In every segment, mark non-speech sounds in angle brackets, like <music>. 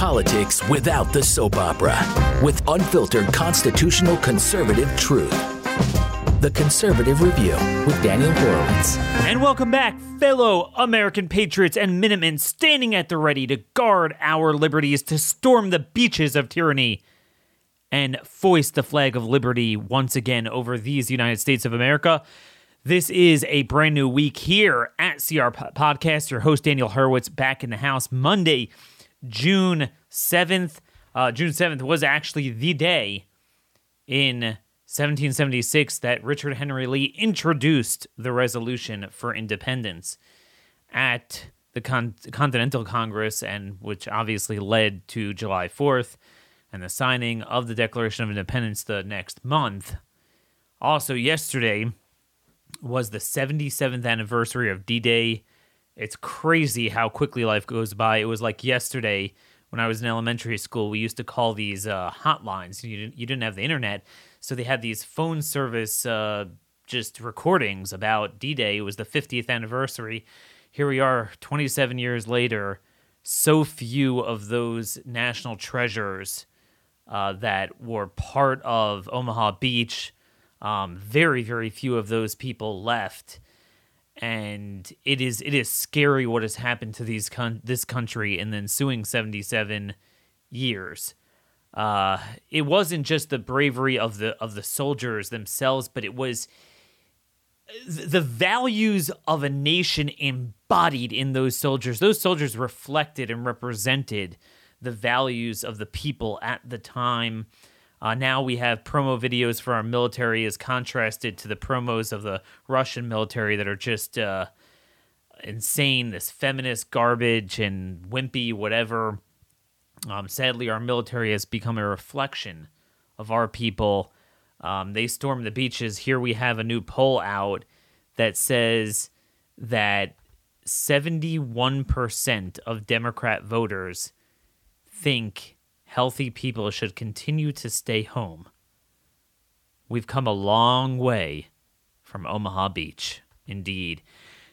politics without the soap opera with unfiltered constitutional conservative truth. The Conservative Review with Daniel Horowitz. And welcome back, fellow American patriots and Minutemen standing at the ready to guard our liberties, to storm the beaches of tyranny, and foist the flag of liberty once again over these United States of America. This is a brand new week here at CR Podcast. Your host, Daniel Horowitz, back in the house Monday, June 7th. Uh, June 7th was actually the day in 1776 that Richard Henry Lee introduced the resolution for independence at the Con- Continental Congress, and which obviously led to July 4th and the signing of the Declaration of Independence the next month. Also, yesterday, was the 77th anniversary of D Day. It's crazy how quickly life goes by. It was like yesterday when I was in elementary school. We used to call these uh, hotlines. You didn't, you didn't have the internet, so they had these phone service uh, just recordings about D Day. It was the 50th anniversary. Here we are, 27 years later. So few of those national treasures uh, that were part of Omaha Beach um, very, very few of those people left, and it is it is scary what has happened to these con- this country in the ensuing seventy seven years. Uh, it wasn't just the bravery of the of the soldiers themselves, but it was the values of a nation embodied in those soldiers. Those soldiers reflected and represented the values of the people at the time. Uh, now we have promo videos for our military as contrasted to the promos of the Russian military that are just uh, insane, this feminist garbage and wimpy, whatever. Um, sadly, our military has become a reflection of our people. Um, they storm the beaches. Here we have a new poll out that says that 71% of Democrat voters think healthy people should continue to stay home. We've come a long way from Omaha Beach, indeed.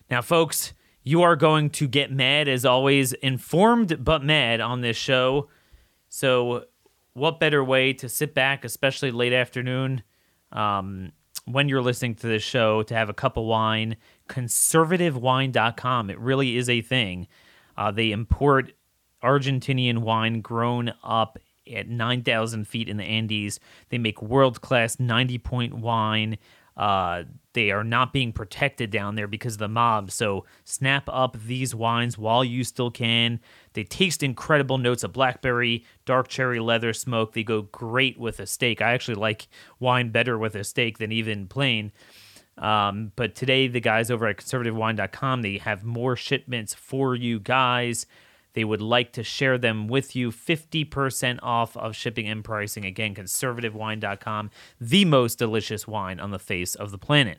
Now, folks, you are going to get mad as always, informed but mad on this show. So, what better way to sit back, especially late afternoon, um, when you're listening to this show, to have a cup of wine? Conservativewine.com. It really is a thing. Uh, they import Argentinian wine grown up at 9,000 feet in the Andes. They make world class 90 point wine. Uh, they are not being protected down there because of the mob. So snap up these wines while you still can. They taste incredible notes of blackberry, dark cherry leather smoke. They go great with a steak. I actually like wine better with a steak than even plain. Um, but today, the guys over at conservativewine.com, they have more shipments for you guys. They would like to share them with you 50% off of shipping and pricing. Again, conservativewine.com, the most delicious wine on the face of the planet.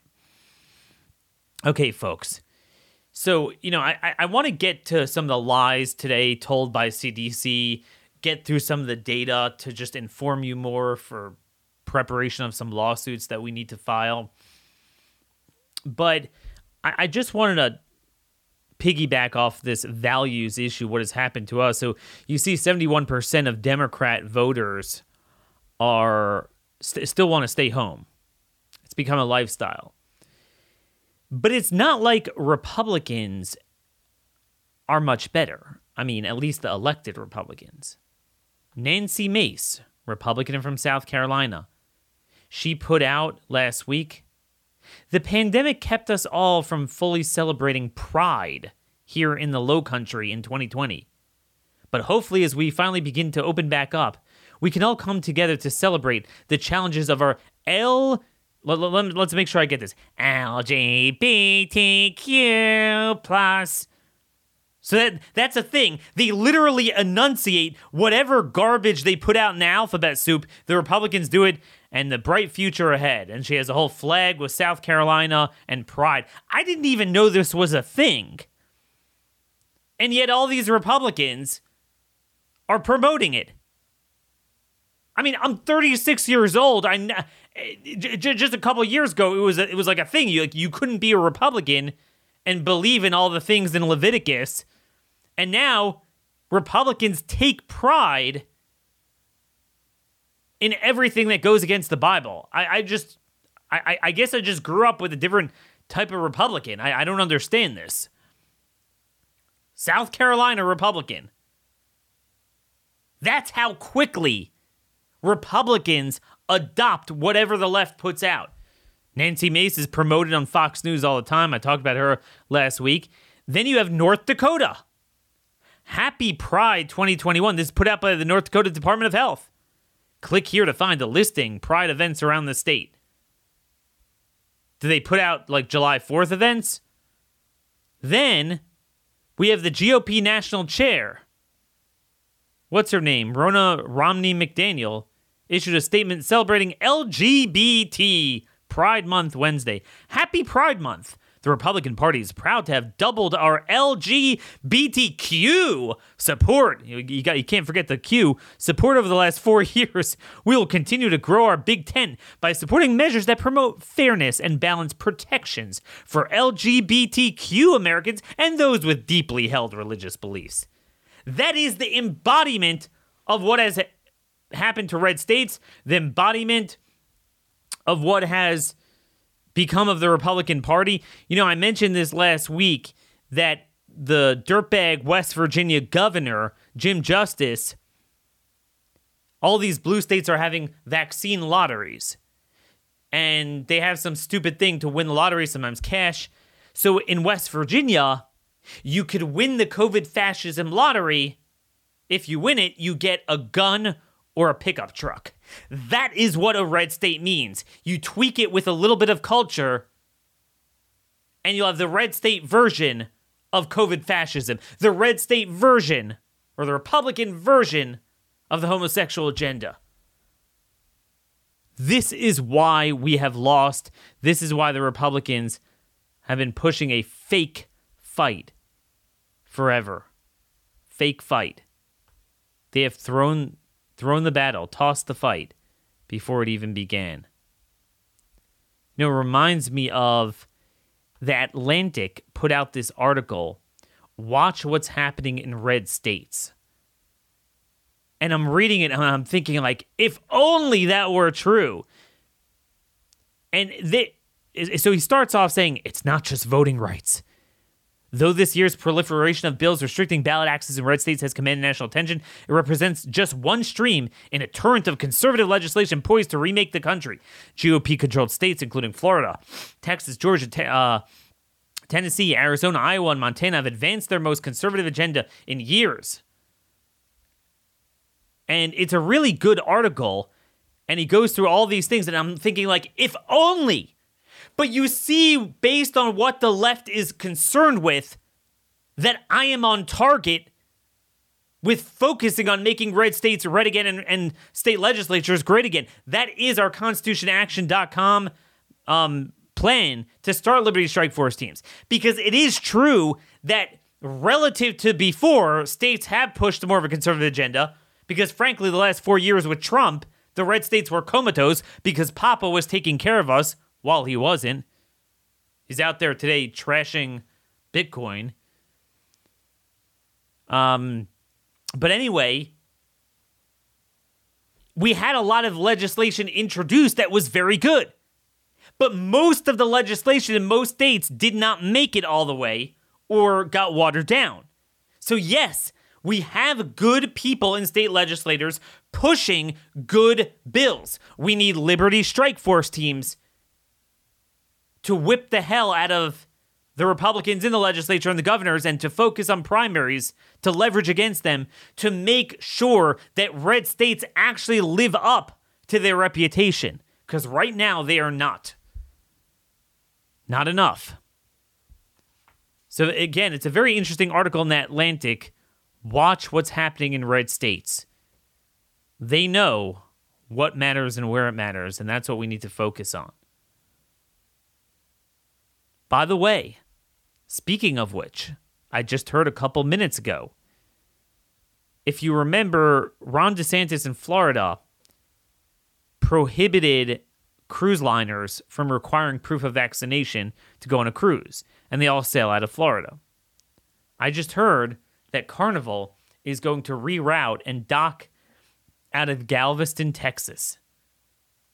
Okay, folks. So, you know, I, I want to get to some of the lies today told by CDC, get through some of the data to just inform you more for preparation of some lawsuits that we need to file. But I, I just wanted to piggyback off this values issue, what has happened to us. So you see 71% of Democrat voters are st- still want to stay home. It's become a lifestyle. But it's not like Republicans are much better. I mean, at least the elected Republicans. Nancy Mace, Republican from South Carolina, she put out last week the pandemic kept us all from fully celebrating Pride here in the Low Country in 2020. But hopefully, as we finally begin to open back up, we can all come together to celebrate the challenges of our L. Let, let, let's make sure I get this LGBTQ plus. So that that's a thing. They literally enunciate whatever garbage they put out in the alphabet soup. The Republicans do it and the bright future ahead. And she has a whole flag with South Carolina and pride. I didn't even know this was a thing. And yet all these Republicans are promoting it. I mean, I'm 36 years old. I eh, just a couple years ago, it was a, it was like a thing. You like you couldn't be a Republican and believe in all the things in Leviticus, and now Republicans take pride in everything that goes against the Bible. I, I just, I, I guess I just grew up with a different type of Republican. I, I don't understand this. South Carolina Republican. That's how quickly Republicans adopt whatever the left puts out. Nancy Mace is promoted on Fox News all the time. I talked about her last week. Then you have North Dakota. Happy Pride 2021. This is put out by the North Dakota Department of Health. Click here to find a listing Pride events around the state. Do they put out like July 4th events? Then we have the GOP national chair. What's her name? Rona Romney McDaniel issued a statement celebrating LGBT Pride Month Wednesday. Happy Pride Month. The Republican Party is proud to have doubled our LGBTQ support. You, you, got, you can't forget the Q support over the last four <laughs> years. We will continue to grow our big tent by supporting measures that promote fairness and balance protections for LGBTQ Americans and those with deeply held religious beliefs. That is the embodiment of what has happened to red states, the embodiment of what has become of the Republican Party. You know, I mentioned this last week that the dirtbag West Virginia governor, Jim Justice, all these blue states are having vaccine lotteries. And they have some stupid thing to win the lottery, sometimes cash. So in West Virginia, you could win the COVID fascism lottery. If you win it, you get a gun or a pickup truck. That is what a red state means. You tweak it with a little bit of culture, and you'll have the red state version of COVID fascism, the red state version, or the Republican version of the homosexual agenda. This is why we have lost. This is why the Republicans have been pushing a fake fight forever. Fake fight. They have thrown thrown the battle, tossed the fight before it even began. You know, it reminds me of the Atlantic put out this article, Watch What's Happening in Red States. And I'm reading it and I'm thinking, like, if only that were true. And they, so he starts off saying, it's not just voting rights. Though this year's proliferation of bills restricting ballot access in red states has commanded national attention, it represents just one stream in a torrent of conservative legislation poised to remake the country. GOP controlled states, including Florida, Texas, Georgia, uh, Tennessee, Arizona, Iowa, and Montana, have advanced their most conservative agenda in years. And it's a really good article. And he goes through all these things. And I'm thinking, like, if only but you see, based on what the left is concerned with, that I am on target with focusing on making red states red again and, and state legislatures great again. That is our constitutionaction.com um, plan to start Liberty Strike Force teams. Because it is true that relative to before, states have pushed more of a conservative agenda. Because frankly, the last four years with Trump, the red states were comatose because Papa was taking care of us while he wasn't. He's out there today trashing Bitcoin. Um, but anyway, we had a lot of legislation introduced that was very good. But most of the legislation in most states did not make it all the way or got watered down. So, yes, we have good people in state legislators pushing good bills. We need Liberty Strike Force teams to whip the hell out of the Republicans in the legislature and the governors and to focus on primaries to leverage against them to make sure that red states actually live up to their reputation. Because right now they are not. Not enough. So, again, it's a very interesting article in the Atlantic. Watch what's happening in red states. They know what matters and where it matters, and that's what we need to focus on. By the way, speaking of which, I just heard a couple minutes ago. If you remember, Ron DeSantis in Florida prohibited cruise liners from requiring proof of vaccination to go on a cruise, and they all sail out of Florida. I just heard that Carnival is going to reroute and dock out of Galveston, Texas,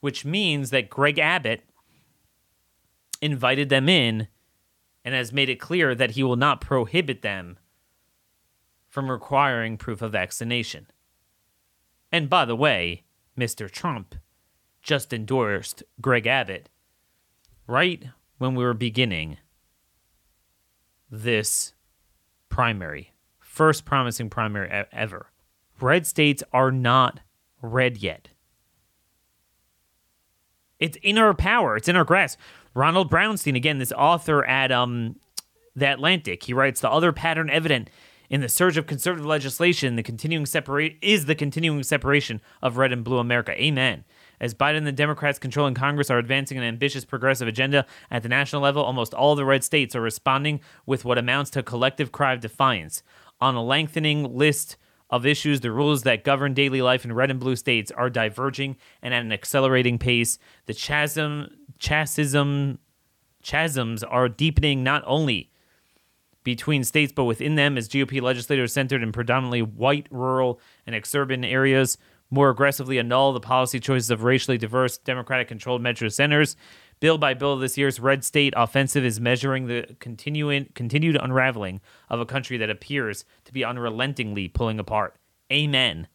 which means that Greg Abbott invited them in and has made it clear that he will not prohibit them from requiring proof of vaccination. And by the way, Mr. Trump just endorsed Greg Abbott right when we were beginning this primary, first promising primary ever. Red states are not red yet. It's in our power, it's in our grasp. Ronald Brownstein, again, this author at um, The Atlantic, he writes the other pattern evident in the surge of conservative legislation, the continuing separate is the continuing separation of red and blue America. Amen. As Biden and the Democrats controlling Congress are advancing an ambitious progressive agenda at the national level, almost all the red states are responding with what amounts to a collective cry of defiance. On a lengthening list of issues, the rules that govern daily life in red and blue states are diverging and at an accelerating pace. The chasm, chasm, chasms are deepening not only between states, but within them as GOP legislators centered in predominantly white, rural, and exurban areas more aggressively annul the policy choices of racially diverse, Democratic controlled metro centers. Bill by bill, this year's red state offensive is measuring the continuing, continued unraveling of a country that appears to be unrelentingly pulling apart. Amen.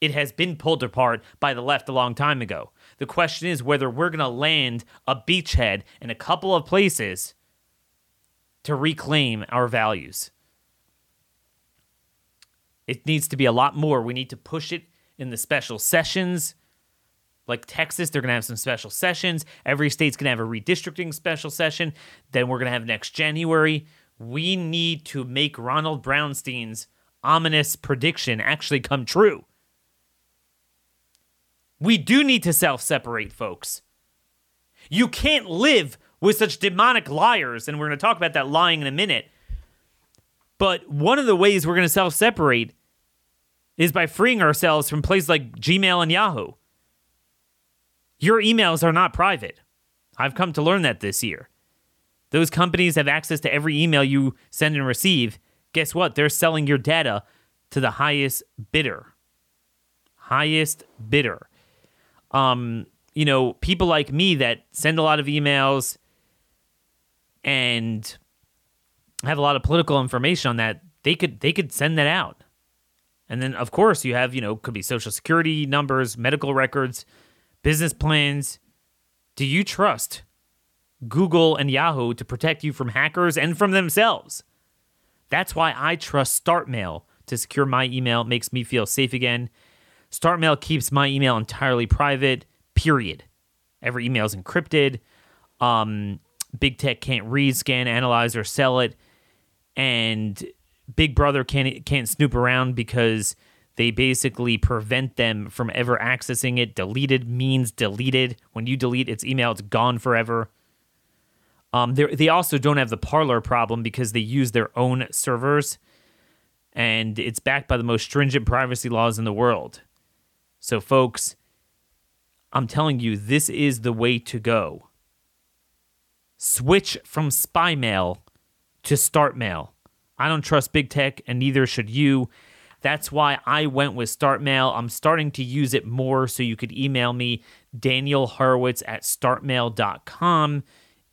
It has been pulled apart by the left a long time ago. The question is whether we're going to land a beachhead in a couple of places to reclaim our values. It needs to be a lot more. We need to push it in the special sessions. Like Texas, they're going to have some special sessions. Every state's going to have a redistricting special session. Then we're going to have next January. We need to make Ronald Brownstein's ominous prediction actually come true. We do need to self separate, folks. You can't live with such demonic liars, and we're going to talk about that lying in a minute. But one of the ways we're going to self separate is by freeing ourselves from places like Gmail and Yahoo. Your emails are not private. I've come to learn that this year. Those companies have access to every email you send and receive. Guess what? They're selling your data to the highest bidder. Highest bidder. Um, you know, people like me that send a lot of emails and have a lot of political information on that, they could they could send that out. And then of course you have, you know, could be social security numbers, medical records, business plans. Do you trust Google and Yahoo to protect you from hackers and from themselves? That's why I trust StartMail to secure my email, makes me feel safe again. StartMail keeps my email entirely private, period. Every email is encrypted. Um, big tech can't read, scan, analyze, or sell it, and Big Brother can't can't snoop around because they basically prevent them from ever accessing it. Deleted means deleted. When you delete its email, it's gone forever. Um, they also don't have the Parler problem because they use their own servers, and it's backed by the most stringent privacy laws in the world. So, folks, I'm telling you, this is the way to go switch from spy mail to start mail. I don't trust big tech, and neither should you. That's why I went with StartMail. I'm starting to use it more, so you could email me. Daniel Horowitz at startmail.com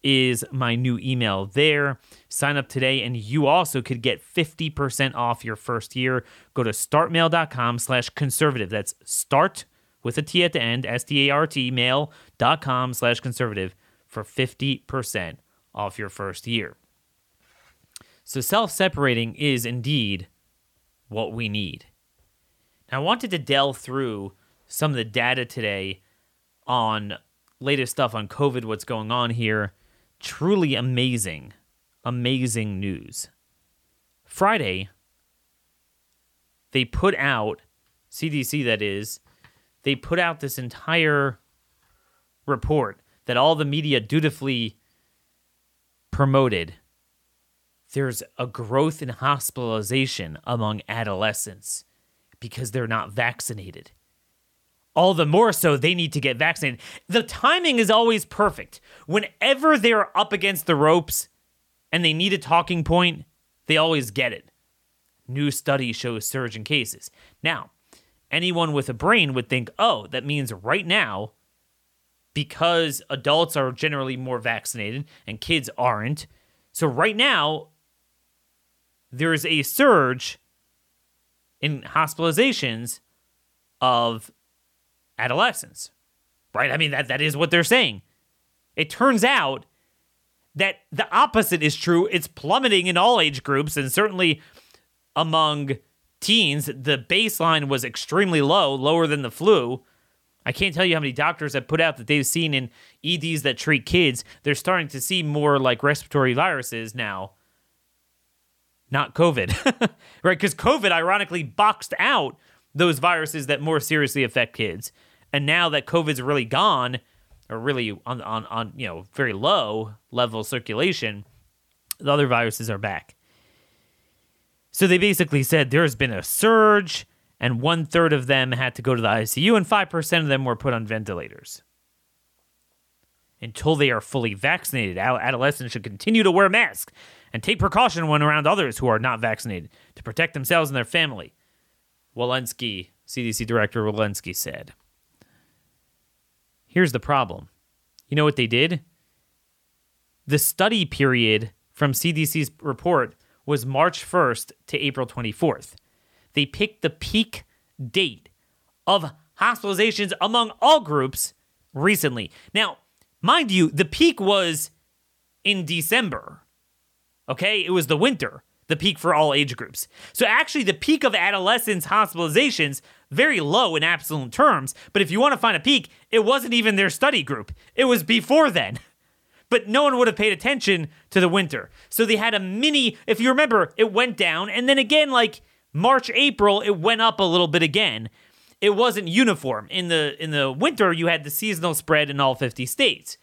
is my new email there. Sign up today, and you also could get 50% off your first year. Go to startmail.com slash conservative. That's start with a T at the end, S-T-A-R-T, mail.com slash conservative for 50% off your first year. So, self separating is indeed what we need. Now, I wanted to delve through some of the data today on latest stuff on COVID, what's going on here. Truly amazing, amazing news. Friday, they put out, CDC that is, they put out this entire report that all the media dutifully promoted, there's a growth in hospitalization among adolescents because they're not vaccinated. All the more so, they need to get vaccinated. The timing is always perfect. Whenever they're up against the ropes and they need a talking point, they always get it. New study shows surge in cases. Now, anyone with a brain would think, oh, that means right now, because adults are generally more vaccinated and kids aren't. So right now, there's a surge in hospitalizations of adolescents. Right? I mean, that, that is what they're saying. It turns out that the opposite is true. It's plummeting in all age groups, and certainly among teens, the baseline was extremely low, lower than the flu. I can't tell you how many doctors have put out that they've seen in EDs that treat kids. They're starting to see more like respiratory viruses now, not COVID, <laughs> right? Because COVID ironically boxed out those viruses that more seriously affect kids. And now that COVID's really gone, or really on on on you know very low level circulation, the other viruses are back. So they basically said there's been a surge, and one third of them had to go to the ICU, and five percent of them were put on ventilators. Until they are fully vaccinated, adolescents should continue to wear masks and take precaution when around others who are not vaccinated to protect themselves and their family. Walensky, CDC Director Walensky said. Here's the problem. You know what they did? The study period from CDC's report was March 1st to April 24th. They picked the peak date of hospitalizations among all groups recently. Now, mind you, the peak was in December. Okay? It was the winter, the peak for all age groups. So actually, the peak of adolescents hospitalizations very low in absolute terms. But if you want to find a peak, it wasn't even their study group. It was before then. <laughs> But no one would have paid attention to the winter. So they had a mini, if you remember, it went down. And then again, like March, April, it went up a little bit again. It wasn't uniform. In the in the winter, you had the seasonal spread in all 50 states.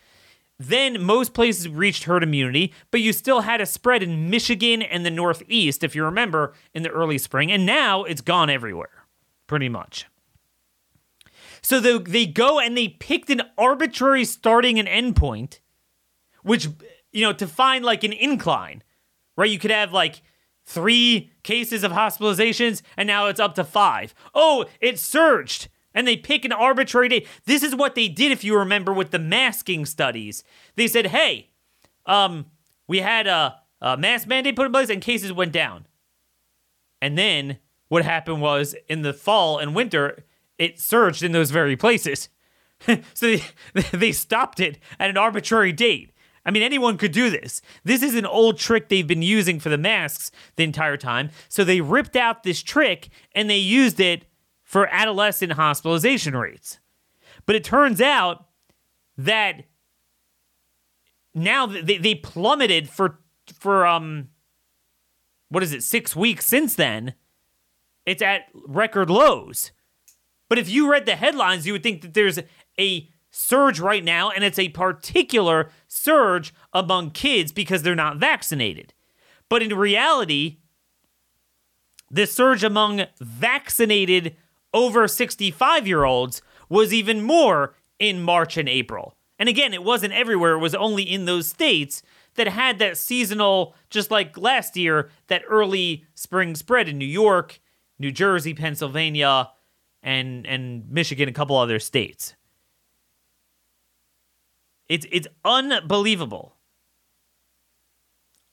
Then most places reached herd immunity, but you still had a spread in Michigan and the Northeast, if you remember, in the early spring. And now it's gone everywhere pretty much. So they, they go and they picked an arbitrary starting and end point, which, you know, to find like an incline, right? You could have like three cases of hospitalizations and now it's up to five. Oh, it surged. And they pick an arbitrary date. This is what they did, if you remember, with the masking studies. They said, hey, um, we had a, a mask mandate put in place and cases went down. And then what happened was in the fall and winter, it surged in those very places. <laughs> so they, <laughs> they stopped it at an arbitrary date. I mean, anyone could do this. This is an old trick they've been using for the masks the entire time. So they ripped out this trick and they used it for adolescent hospitalization rates. But it turns out that now they, they plummeted for for um what is it six weeks since then it's at record lows. But if you read the headlines, you would think that there's a surge right now, and it's a particular surge among kids because they're not vaccinated. But in reality, the surge among vaccinated over 65 year olds was even more in March and April. And again, it wasn't everywhere, it was only in those states that had that seasonal, just like last year, that early spring spread in New York New Jersey, Pennsylvania, and and Michigan, a couple other states. It's it's unbelievable.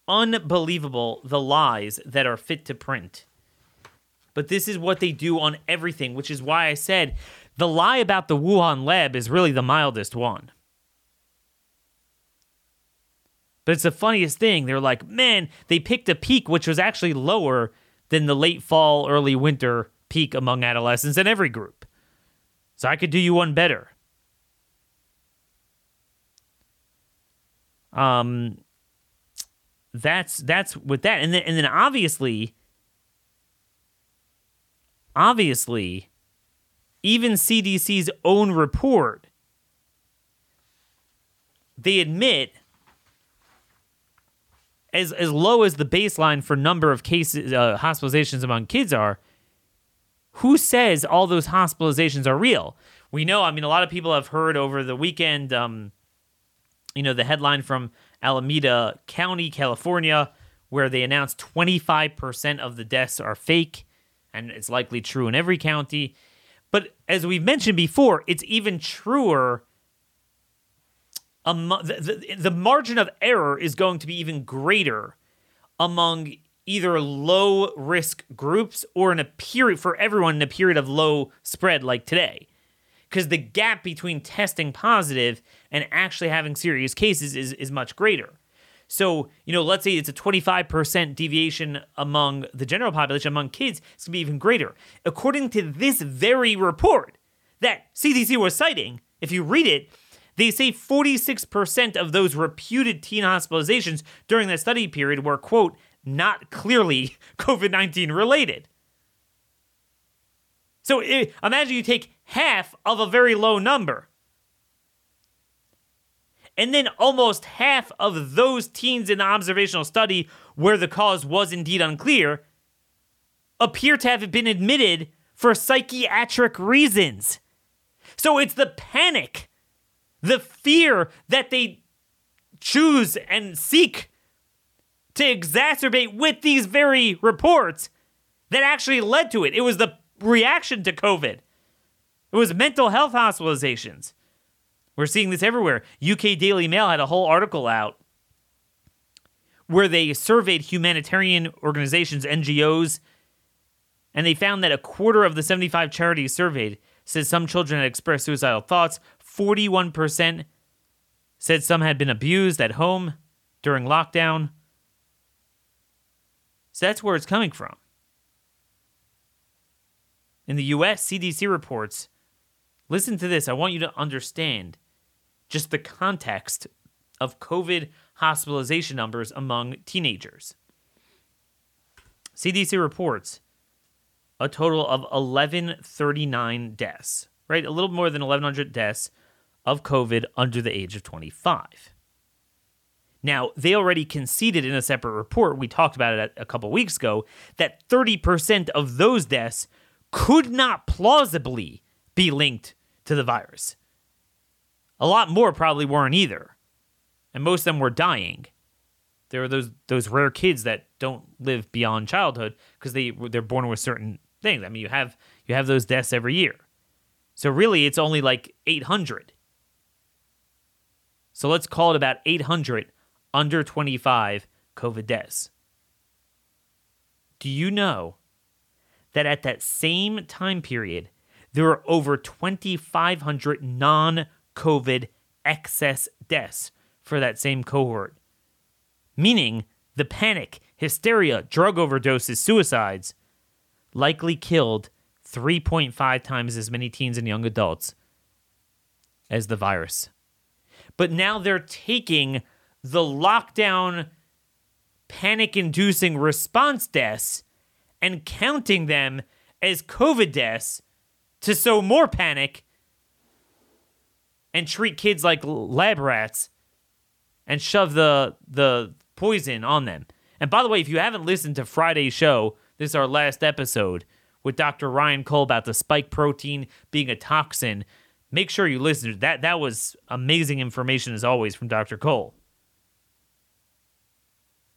Unbelievable the lies that are fit to print. But this is what they do on everything, which is why I said the lie about the Wuhan lab is really the mildest one. But it's the funniest thing. They're like, man, they picked a peak which was actually lower than the late fall, early winter peak among adolescents in every group. So I could do you one better. Um, that's that's with that, and then and then obviously, obviously, even CDC's own report, they admit as as low as the baseline for number of cases uh, hospitalizations among kids are who says all those hospitalizations are real? We know i mean a lot of people have heard over the weekend um, you know the headline from alameda county california where they announced 25% of the deaths are fake, and it's likely true in every county. But as we've mentioned before, it's even truer. Among, the, the, the margin of error is going to be even greater among either low risk groups or in a period for everyone in a period of low spread like today. Because the gap between testing positive and actually having serious cases is, is much greater. So, you know, let's say it's a 25% deviation among the general population, among kids, it's to be even greater. According to this very report that CDC was citing, if you read it, they say 46% of those reputed teen hospitalizations during that study period were, quote, not clearly <laughs> COVID 19 related. So imagine you take half of a very low number. And then almost half of those teens in the observational study where the cause was indeed unclear appear to have been admitted for psychiatric reasons. So it's the panic, the fear that they choose and seek to exacerbate with these very reports that actually led to it. It was the reaction to COVID. It was mental health hospitalizations. We're seeing this everywhere. UK Daily Mail had a whole article out where they surveyed humanitarian organizations, NGOs, and they found that a quarter of the 75 charities surveyed said some children had expressed suicidal thoughts. 41% said some had been abused at home during lockdown. So that's where it's coming from. In the US, CDC reports listen to this. I want you to understand just the context of COVID hospitalization numbers among teenagers. CDC reports a total of 1139 deaths, right? A little more than 1,100 deaths of COVID under the age of 25. Now, they already conceded in a separate report, we talked about it a couple weeks ago, that 30% of those deaths could not plausibly be linked to the virus. A lot more probably weren't either. And most of them were dying. There are those those rare kids that don't live beyond childhood because they they're born with certain things. I mean, you have you have those deaths every year. So really it's only like 800. So let's call it about 800 under 25 COVID deaths. Do you know that at that same time period, there were over 2,500 non COVID excess deaths for that same cohort? Meaning the panic, hysteria, drug overdoses, suicides likely killed 3.5 times as many teens and young adults as the virus. But now they're taking the lockdown panic inducing response deaths and counting them as COVID deaths to sow more panic and treat kids like lab rats and shove the the poison on them. And by the way, if you haven't listened to Friday's show, this is our last episode with Dr. Ryan Cole about the spike protein being a toxin. Make sure you listen to that. That was amazing information as always from Dr. Cole.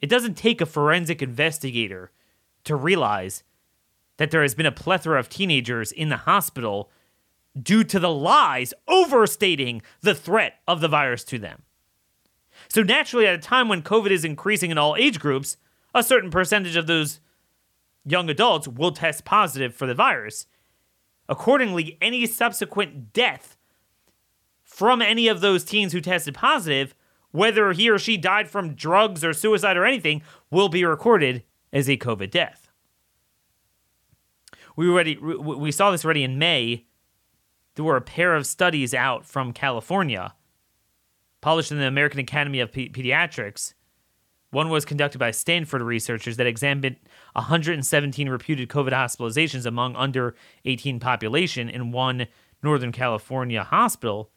It doesn't take a forensic investigator to realize that there has been a plethora of teenagers in the hospital due to the lies overstating the threat of the virus to them. So, naturally, at a time when COVID is increasing in all age groups, a certain percentage of those young adults will test positive for the virus. Accordingly, any subsequent death from any of those teens who tested positive whether he or she died from drugs or suicide or anything, will be recorded as a COVID death. We already we saw this already in May. There were a pair of studies out from California, published in the American Academy of P- Pediatrics. One was conducted by Stanford researchers that examined 117 reputed COVID hospitalizations among under 18 population in one Northern California hospital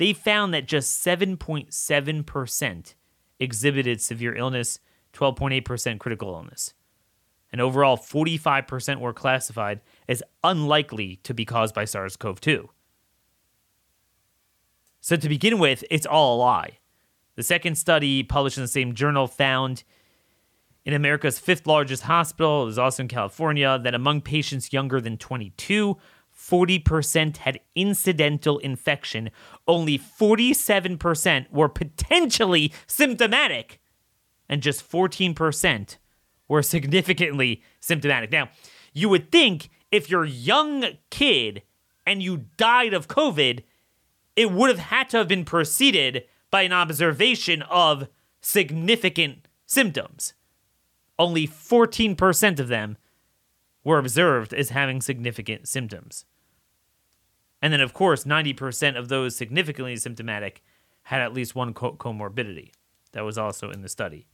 they found that just 7.7% exhibited severe illness, 12.8% critical illness. And overall, 45% were classified as unlikely to be caused by SARS CoV 2. So, to begin with, it's all a lie. The second study, published in the same journal, found in America's fifth largest hospital, it was also in California, that among patients younger than 22, 40% had incidental infection. Only 47% were potentially symptomatic, and just 14% were significantly symptomatic. Now, you would think if you're a young kid and you died of COVID, it would have had to have been preceded by an observation of significant symptoms. Only 14% of them were observed as having significant symptoms. And then, of course, 90% of those significantly symptomatic had at least one co- comorbidity. That was also in the study.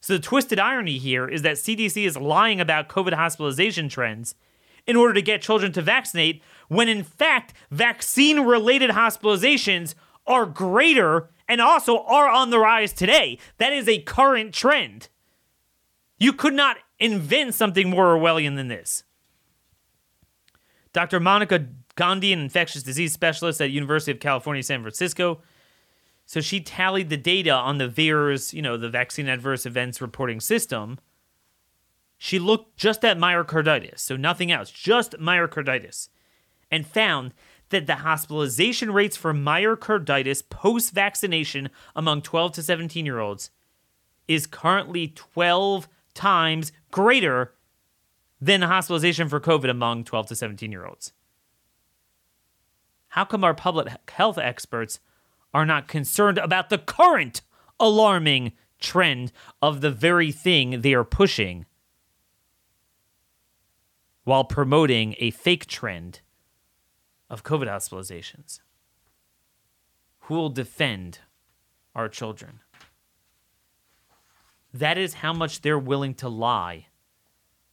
So, the twisted irony here is that CDC is lying about COVID hospitalization trends in order to get children to vaccinate, when in fact, vaccine related hospitalizations are greater and also are on the rise today. That is a current trend. You could not invent something more Orwellian than this. Dr. Monica Gandhi, an infectious disease specialist at University of California, San Francisco. So she tallied the data on the VAERS, you know, the vaccine adverse events reporting system. She looked just at myocarditis, so nothing else, just myocarditis, and found that the hospitalization rates for myocarditis post vaccination among 12 to 17 year olds is currently 12 times greater than the hospitalization for COVID among 12 to 17 year olds. How come our public health experts are not concerned about the current alarming trend of the very thing they are pushing while promoting a fake trend of COVID hospitalizations? Who will defend our children? That is how much they're willing to lie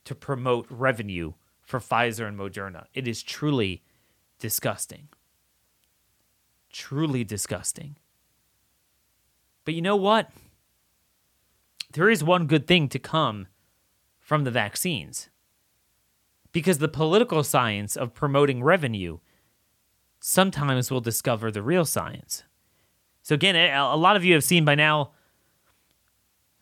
to promote revenue for Pfizer and Moderna. It is truly disgusting truly disgusting. But you know what? There is one good thing to come from the vaccines. Because the political science of promoting revenue sometimes will discover the real science. So, again, a lot of you have seen by now,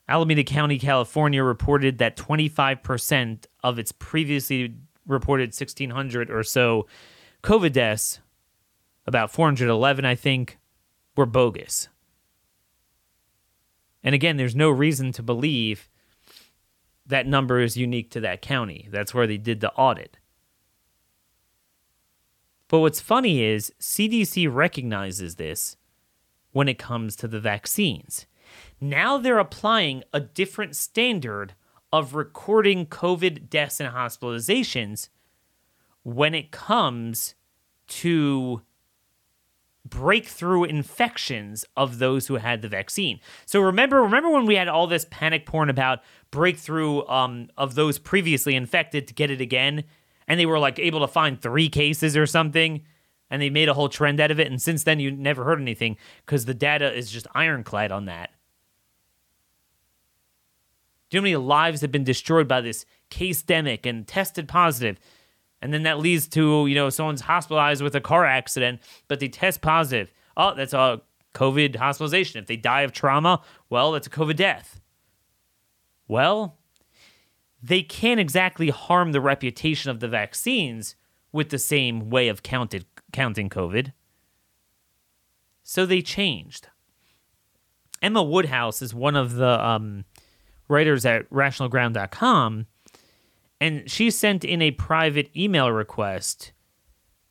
Alameda County, California reported that 25% of its previously reported 1,600 or so COVID deaths about 411, I think, were bogus. And again, there's no reason to believe that number is unique to that county. That's where they did the audit. But what's funny is CDC recognizes this when it comes to the vaccines. Now they're applying a different standard of recording COVID deaths and hospitalizations when it comes to breakthrough infections of those who had the vaccine. So remember, remember when we had all this panic porn about breakthrough um, of those previously infected to get it again, and they were like able to find three cases or something, and they made a whole trend out of it. And since then, you never heard anything because the data is just ironclad on that. Do you know many lives have been destroyed by this case demic and tested positive? And then that leads to you know someone's hospitalized with a car accident but they test positive. Oh that's a covid hospitalization. If they die of trauma well that's a covid death. Well they can't exactly harm the reputation of the vaccines with the same way of counted counting covid. So they changed. Emma woodhouse is one of the um, writers at rationalground.com and she sent in a private email request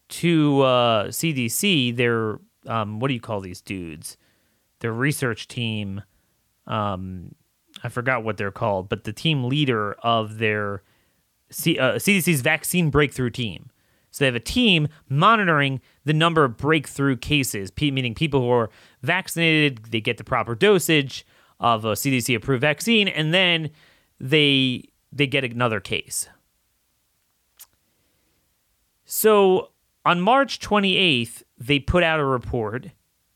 to uh, CDC. Their um, what do you call these dudes? Their research team. Um, I forgot what they're called, but the team leader of their C- uh, CDC's vaccine breakthrough team. So they have a team monitoring the number of breakthrough cases, meaning people who are vaccinated, they get the proper dosage of a CDC approved vaccine, and then they they get another case. So on March 28th, they put out a report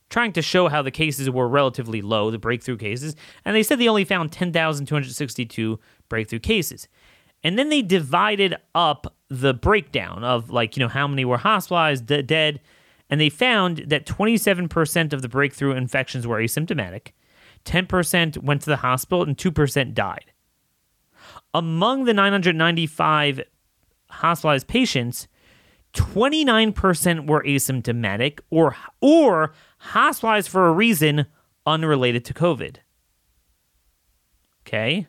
trying to show how the cases were relatively low, the breakthrough cases, and they said they only found 10,262 breakthrough cases. And then they divided up the breakdown of like, you know, how many were hospitalized, d- dead, and they found that 27% of the breakthrough infections were asymptomatic, 10% went to the hospital, and 2% died. Among the 995 hospitalized patients, 29% were asymptomatic or or hospitalized for a reason unrelated to COVID. Okay?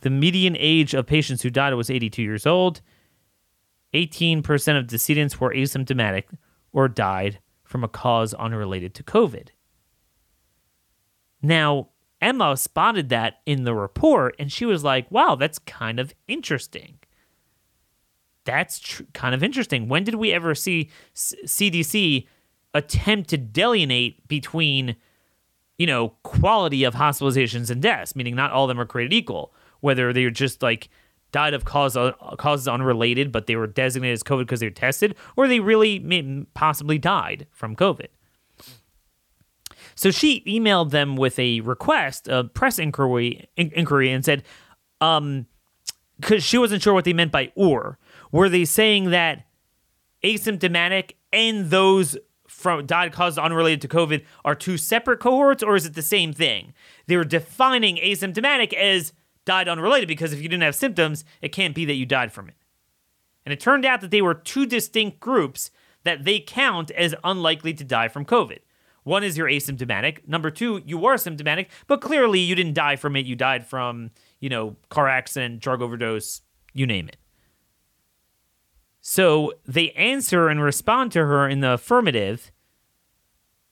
The median age of patients who died was 82 years old. 18% of decedents were asymptomatic or died from a cause unrelated to COVID. Now, Emma spotted that in the report and she was like, wow, that's kind of interesting. That's tr- kind of interesting. When did we ever see C- CDC attempt to delineate between, you know, quality of hospitalizations and deaths, meaning not all of them are created equal, whether they're just like died of cause, uh, causes unrelated, but they were designated as COVID because they were tested, or they really may, possibly died from COVID. So she emailed them with a request, a press inquiry, in- inquiry, and said, um, because she wasn't sure what they meant by or. Were they saying that asymptomatic and those from died caused unrelated to COVID are two separate cohorts, or is it the same thing? They were defining asymptomatic as died unrelated because if you didn't have symptoms, it can't be that you died from it. And it turned out that they were two distinct groups that they count as unlikely to die from COVID. One is you're asymptomatic. Number two, you were symptomatic, but clearly you didn't die from it. You died from, you know, car accident, drug overdose, you name it. So they answer and respond to her in the affirmative,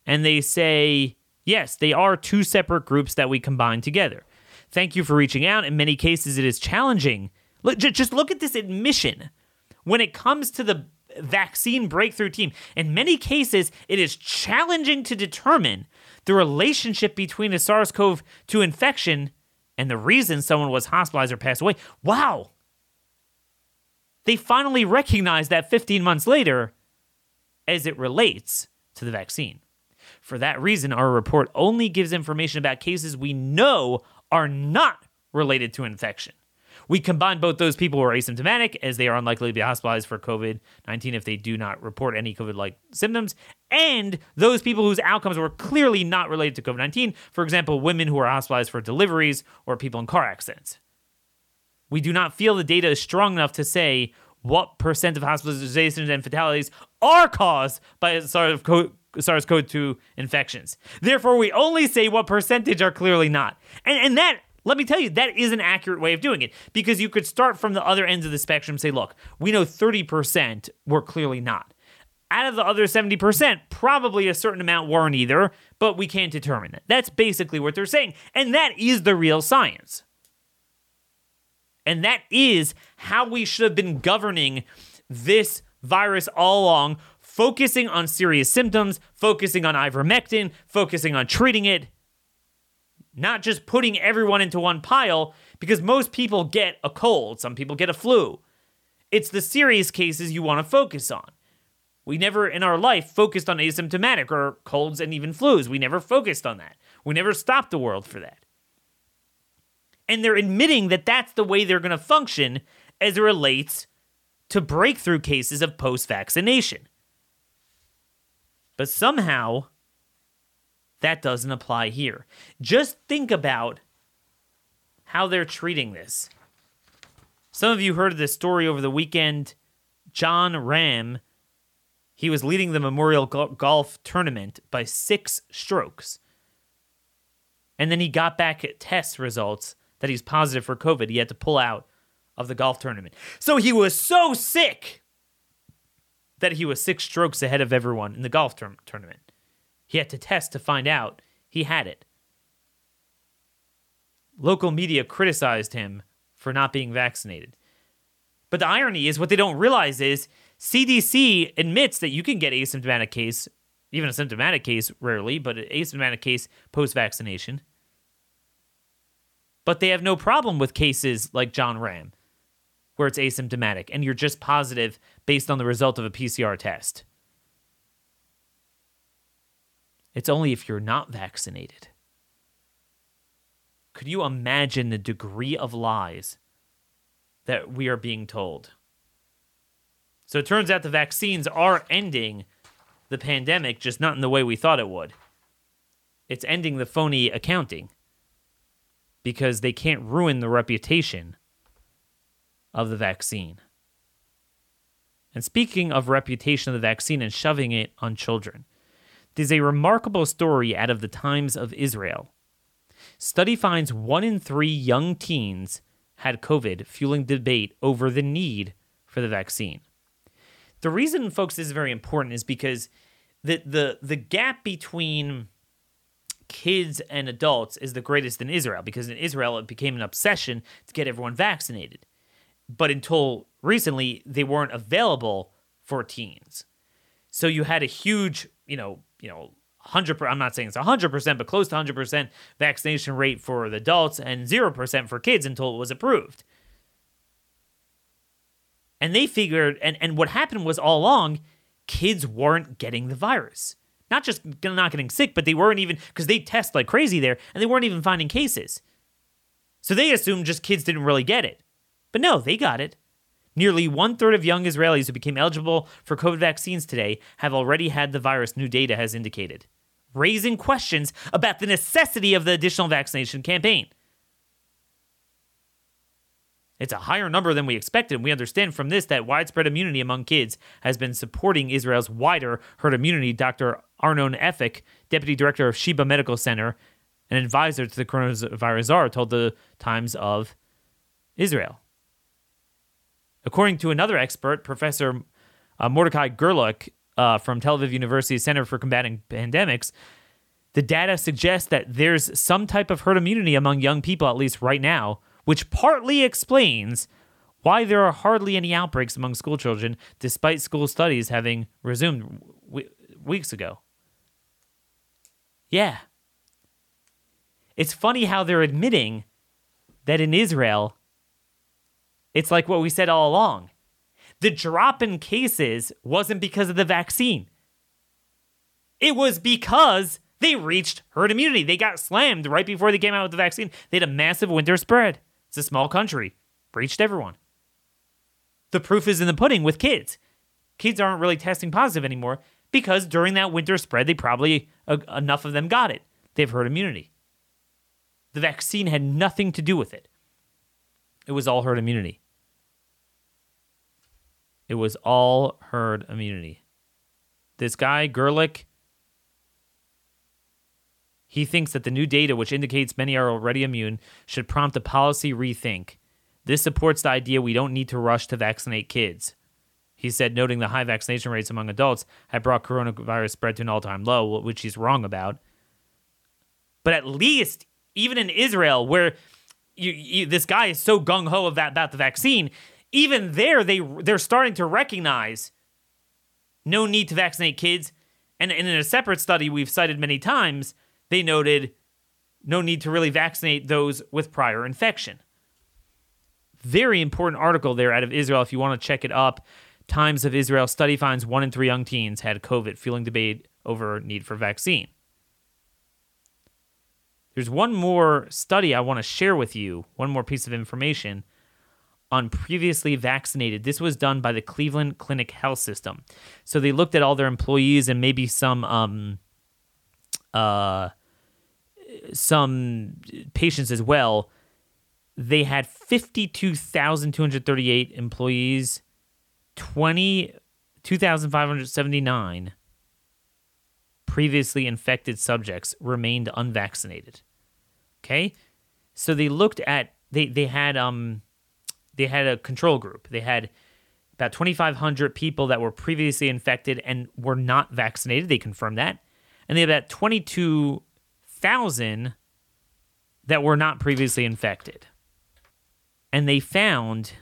and they say, yes, they are two separate groups that we combine together. Thank you for reaching out. In many cases, it is challenging. Look, just look at this admission. When it comes to the vaccine breakthrough team, in many cases, it is challenging to determine the relationship between a SARS CoV 2 infection and the reason someone was hospitalized or passed away. Wow they finally recognize that 15 months later as it relates to the vaccine. For that reason, our report only gives information about cases we know are not related to infection. We combine both those people who are asymptomatic, as they are unlikely to be hospitalized for COVID 19 if they do not report any COVID like symptoms, and those people whose outcomes were clearly not related to COVID 19, for example, women who are hospitalized for deliveries or people in car accidents. We do not feel the data is strong enough to say what percent of hospitalizations and fatalities are caused by SARS-CoV-2 infections. Therefore, we only say what percentage are clearly not. And, and that, let me tell you, that is an accurate way of doing it because you could start from the other ends of the spectrum and say, look, we know 30% were clearly not. Out of the other 70%, probably a certain amount weren't either, but we can't determine it. That's basically what they're saying. And that is the real science. And that is how we should have been governing this virus all along, focusing on serious symptoms, focusing on ivermectin, focusing on treating it, not just putting everyone into one pile because most people get a cold, some people get a flu. It's the serious cases you want to focus on. We never in our life focused on asymptomatic or colds and even flus. We never focused on that. We never stopped the world for that and they're admitting that that's the way they're going to function as it relates to breakthrough cases of post vaccination. But somehow, that doesn't apply here. Just think about how they're treating this. Some of you heard this story over the weekend. Jon Rahm, he was leading the Memorial Golf Tournament by six strokes. And then he got back at test results that he's positive for COVID. He had to pull out of the golf tournament. So he was so sick that he was six strokes ahead of everyone in the golf tournament. He had to test to find out he had it. Local media criticized him for not being vaccinated. But the irony is what they don't realize is CDC admits that you can get asymptomatic case, even a symptomatic case rarely, but an asymptomatic case post vaccination but they have no problem with cases like Jon Rahm, where it's asymptomatic and you're just positive based on the result of a PCR test. It's only if you're not vaccinated. Could you imagine the degree of lies that we are being told? So it turns out the vaccines are ending the pandemic, just not in the way we thought it would. It's ending the phony accounting because they can't ruin the reputation of the vaccine. And speaking of reputation of the vaccine and shoving it on children, there's a remarkable story out of the Times of Israel. Study finds one in three young teens had COVID, fueling debate over the need for the vaccine. The reason, folks, this is very important is because the the the gap between kids and adults is the greatest in Israel because in Israel it became an obsession to get everyone vaccinated. But until recently, they weren't available for teens. So you had a huge, you know, you know, 100 I'm not saying it's 100%, but close to 100% vaccination rate for the adults and 0% for kids until it was approved. And they figured and and what happened was all along kids weren't getting the virus. Not just not getting sick, but they weren't even because they test like crazy there and they weren't even finding cases. So they assumed just kids didn't really get it. But no, they got it. Nearly one third of young Israelis who became eligible for COVID vaccines today have already had the virus, new data has indicated, raising questions about the necessity of the additional vaccination campaign. It's a higher number than we expected. We understand from this that widespread immunity among kids has been supporting Israel's wider herd immunity. Dr. Arnon Afek, deputy director of Sheba Medical Center and advisor to the coronavirus czar, told the Times of Israel. According to another expert, Professor uh, Mordecai Gerlic uh, from Tel Aviv University Center for Combating Pandemics, the data suggests that there's some type of herd immunity among young people, at least right now, which partly explains why there are hardly any outbreaks among schoolchildren, despite school studies having resumed w- weeks ago. Yeah. It's funny how they're admitting that in Israel, it's like what we said all along. The drop in cases wasn't because of the vaccine, it was because they reached herd immunity. They got slammed right before they came out with the vaccine. They had a massive winter spread. It's a small country, reached everyone. The proof is in the pudding with kids. Kids aren't really testing positive anymore because during that winter spread, they probably, uh, enough of them got it. They have herd immunity. The vaccine had nothing to do with it, it was all herd immunity. It was all herd immunity. This guy, Gerlic, he thinks that the new data, which indicates many are already immune, should prompt a policy rethink. This supports the idea we don't need to rush to vaccinate kids. He said, noting the high vaccination rates among adults had brought coronavirus spread to an all time low, which he's wrong about. But at least, even in Israel, where you, you, this guy is so gung ho about, about the vaccine, even there they they're starting to recognize no need to vaccinate kids. And, and in a separate study we've cited many times, they noted no need to really vaccinate those with prior infection. Very important article there out of Israel if you want to check it up. Times of Israel study finds one in three young teens had COVID, fueling debate over need for vaccine. There's one more study I want to share with you, one more piece of information on previously vaccinated. This was done by the Cleveland Clinic Health System. So they looked at all their employees and maybe some um, uh, some patients as well. They had 52,238 employees, 20, 2,579 previously infected subjects remained unvaccinated. Okay? So they looked at they they had um they had a control group. They had about 2500 people that were previously infected and were not vaccinated. They confirmed that. And they had about 22,000 that were not previously infected. And they found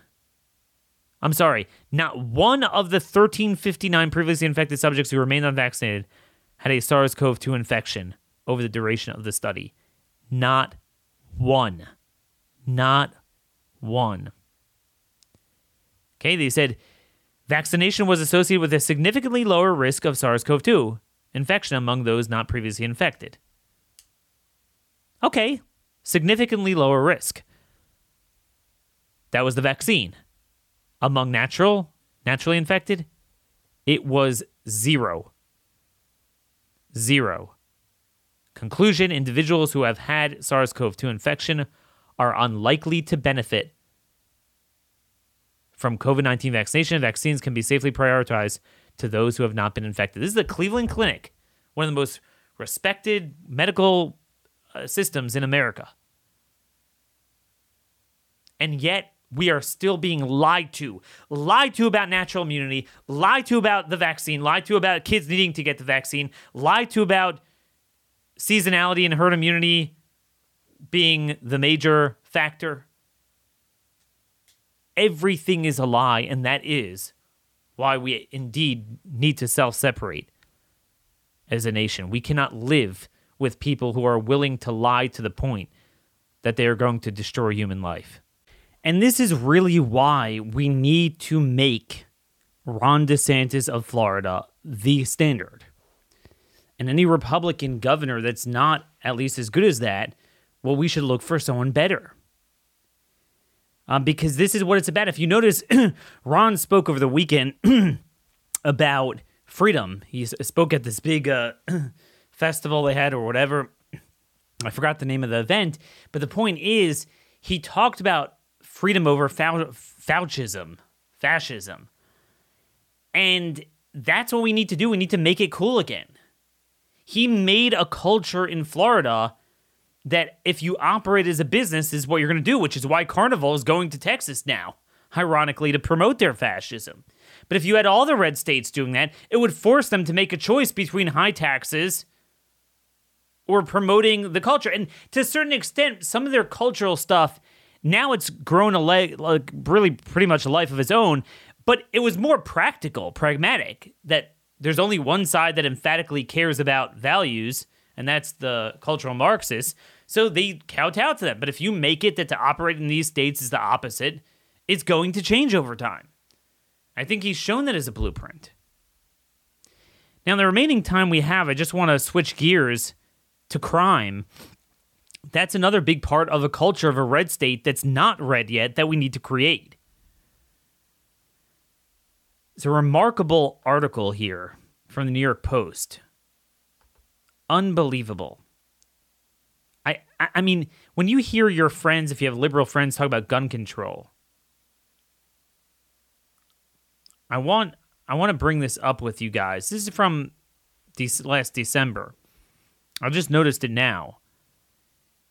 I'm sorry, not one of the 1359 previously infected subjects who remained unvaccinated had a SARS CoV 2 infection over the duration of the study. Not one. Not one. Okay, they said vaccination was associated with a significantly lower risk of SARS CoV 2 infection among those not previously infected. Okay, significantly lower risk. That was the vaccine. Among natural, naturally infected, it was zero. Zero. Conclusion individuals who have had SARS CoV 2 infection are unlikely to benefit from COVID 19 vaccination. Vaccines can be safely prioritized to those who have not been infected. This is the Cleveland Clinic, one of the most respected medical uh, systems in America. And yet, we are still being lied to. Lied to about natural immunity, lied to about the vaccine, lied to about kids needing to get the vaccine, lied to about seasonality and herd immunity being the major factor. Everything is a lie, and that is why we indeed need to self separate as a nation. We cannot live with people who are willing to lie to the point that they are going to destroy human life. And this is really why we need to make Ron DeSantis of Florida the standard. And any Republican governor that's not at least as good as that, well, we should look for someone better. Um, because this is what it's about. If you notice, <clears throat> Ron spoke over the weekend <clears throat> about freedom. He spoke at this big uh, <clears throat> festival they had or whatever. I forgot the name of the event, but the point is he talked about freedom over Faucism, fascism. And that's what we need to do. We need to make it cool again. He made a culture in Florida that if you operate as a business is what you're going to do, which is why Carnival is going to Texas now, ironically, to promote their fascism. But if you had all the red states doing that, it would force them to make a choice between high taxes or promoting the culture. And to a certain extent, some of their cultural stuff now it's grown a leg, like really pretty much a life of its own. But it was more practical, pragmatic. That there's only one side that emphatically cares about values, and that's the cultural Marxists. So they kowtow to them. But if you make it that to operate in these states is the opposite, it's going to change over time. I think he's shown that as a blueprint. Now, the remaining time we have, I just want to switch gears to crime that's another big part of a culture of a red state that's not red yet that we need to create. It's a remarkable article here from the New York Post. Unbelievable. I, I mean, when you hear your friends, if you have liberal friends, talk about gun control, I want I want to bring this up with you guys. This is from de- last December. I just noticed it now.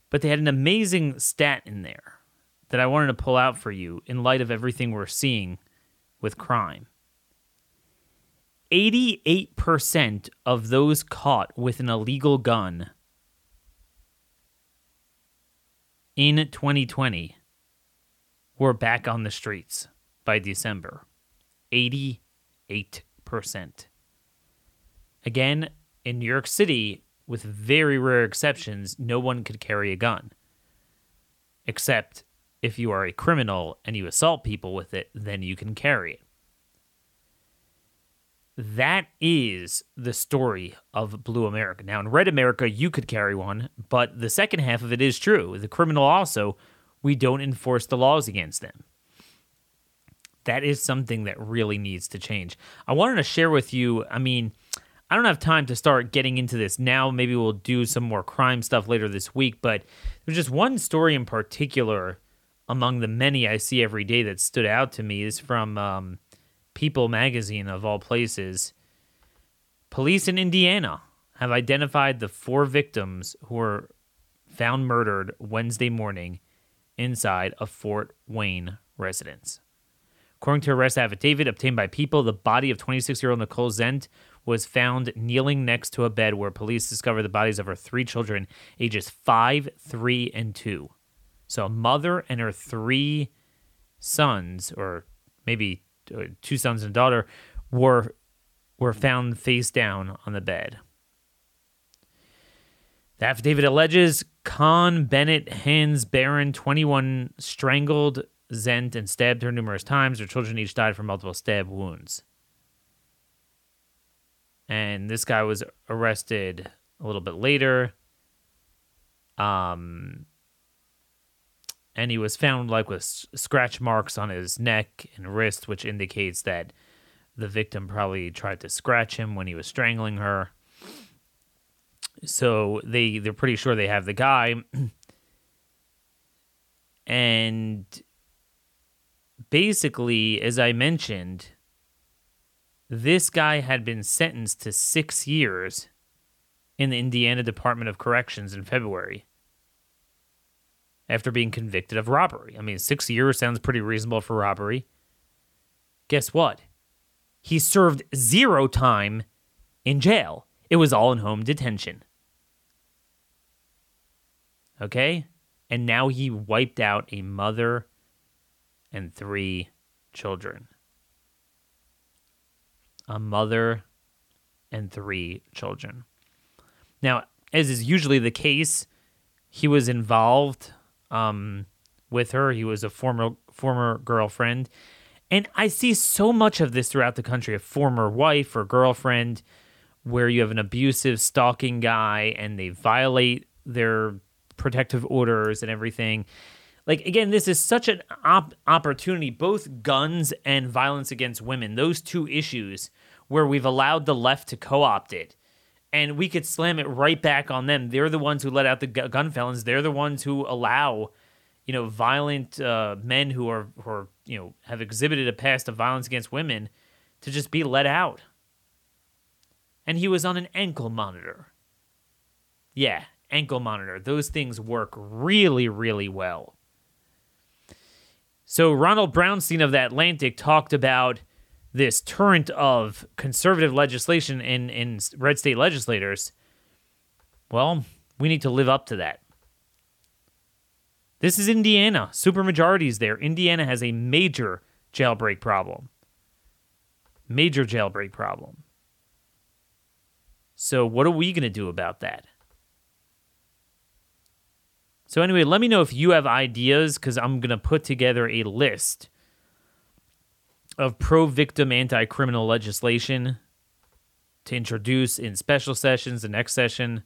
But they had an amazing stat in there that I wanted to pull out for you in light of everything we're seeing with crime. 88% of those caught with an illegal gun in 2020 were back on the streets by December. 88%. Again, in New York City, with very rare exceptions, no one could carry a gun. Except if you are a criminal and you assault people with it, then you can carry it. That is the story of Blue America. Now, in Red America, you could carry one, but the second half of it is true. The criminal also, we don't enforce the laws against them. That is something that really needs to change. I wanted to share with you, I mean, I don't have time to start getting into this now. Maybe we'll do some more crime stuff later this week, but there's just one story in particular among the many I see every day that stood out to me is from um, People magazine, of all places. Police in Indiana have identified the four victims who were found murdered Wednesday morning inside a Fort Wayne residence. According to arrest affidavit obtained by People, the body of 26 year old Nicole Zent was found kneeling next to a bed where police discovered the bodies of her three children, ages five, three, and two. So a mother and her three sons, or maybe two sons and a daughter, were were found face down on the bed. The affidavit alleges Con Bennett Hans Barron, 21, strangled Zent and stabbed her numerous times. Her children each died from multiple stab wounds and this guy was arrested a little bit later. Um, and he was found like with scratch marks on his neck and wrist, which indicates that the victim probably tried to scratch him when he was strangling her. So they they're pretty sure they have the guy. <clears throat> And basically, as I mentioned, this guy had been sentenced to six years in the Indiana Department of Corrections in February after being convicted of robbery. I mean, six years sounds pretty reasonable for robbery. Guess what? He served zero time in jail. It was all in home detention. Okay? And now he wiped out a mother and three children. A mother and three children. Now, as is usually the case, he was involved um, with her. He was a former former girlfriend, and I see so much of this throughout the country: a former wife or girlfriend, where you have an abusive, stalking guy, and they violate their protective orders and everything. Like again, this is such an op- opportunity. Both guns and violence against women; those two issues where we've allowed the left to co-opt it and we could slam it right back on them. They're the ones who let out the gun felons. They're the ones who allow, you know, violent uh, men who are who are you know have exhibited a past of violence against women to just be let out. And he was on an ankle monitor. Yeah, ankle monitor. Those things work really, really well. So Ronald Brownstein of the Atlantic talked about this torrent of conservative legislation in, in red state legislators, well, we need to live up to that. This is Indiana. Supermajorities there. Indiana has a major jailbreak problem. Major jailbreak problem. So, what are we going to do about that? So, anyway, let me know if you have ideas because I'm going to put together a list of pro victim anti criminal legislation to introduce in special sessions the next session.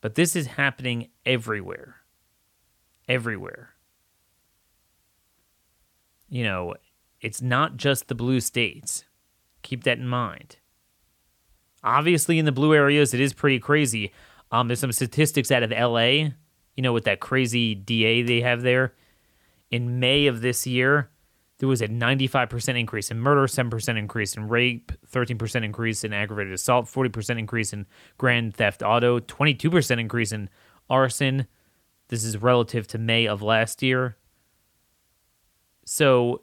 But this is happening everywhere. Everywhere. You know, it's not just the blue states. Keep that in mind. Obviously, in the blue areas, it is pretty crazy. Um, there's some statistics out of LA, you know, with that crazy DA they have there. In May of this year, there was a 95% increase in murder, 7% increase in rape, 13% increase in aggravated assault, 40% increase in grand theft auto, 22% increase in arson. This is relative to May of last year. So,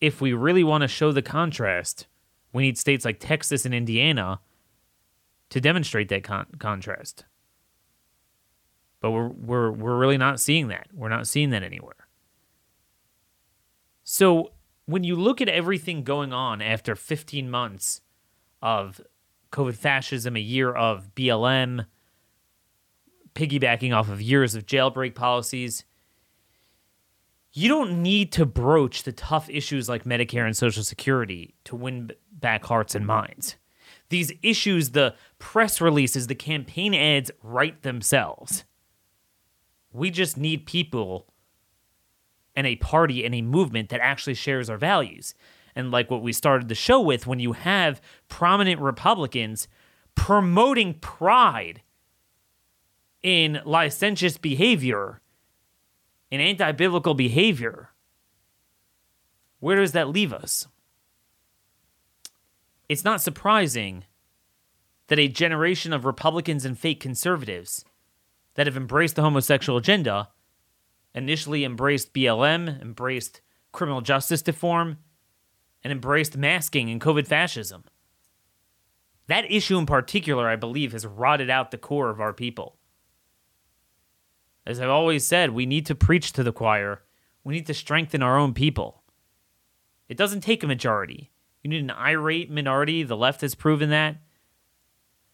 if we really want to show the contrast, we need states like Texas and Indiana to demonstrate that con- contrast. But we're, we're, we're really not seeing that. We're not seeing that anywhere. So when you look at everything going on after 15 months of COVID fascism, a year of BLM, piggybacking off of years of jailbreak policies, you don't need to broach the tough issues like Medicare and Social Security to win back hearts and minds. These issues, the press releases, the campaign ads write themselves. We just need people and a party and a movement that actually shares our values. And like what we started the show with, when you have prominent Republicans promoting pride in licentious behavior, in anti biblical behavior, where does that leave us? It's not surprising that a generation of Republicans and fake conservatives that have embraced the homosexual agenda initially embraced BLM, embraced criminal justice reform, and embraced masking and COVID fascism. That issue in particular, I believe, has rotted out the core of our people. As I've always said, we need to preach to the choir. We need to strengthen our own people. It doesn't take a majority. You need an irate minority. The left has proven that.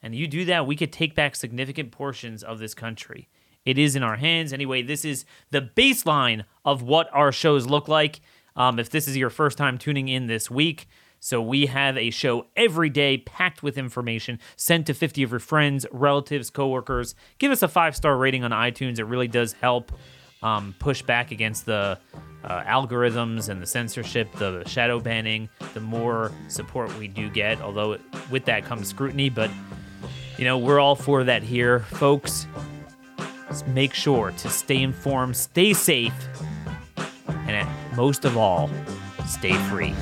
And you do that, we could take back significant portions of this country. It is in our hands. Anyway, this is the baseline of what our shows look like. Um, if this is your first time tuning in this week, so we have a show every day packed with information sent to 50 of your friends, relatives, coworkers. Give us a five star rating on iTunes. It really does help um, push back against the uh, algorithms and the censorship, the shadow banning. The more support we do get, although it, with that comes scrutiny, but you know we're all for that here, folks. Make sure to stay informed, stay safe, and most of all, stay free.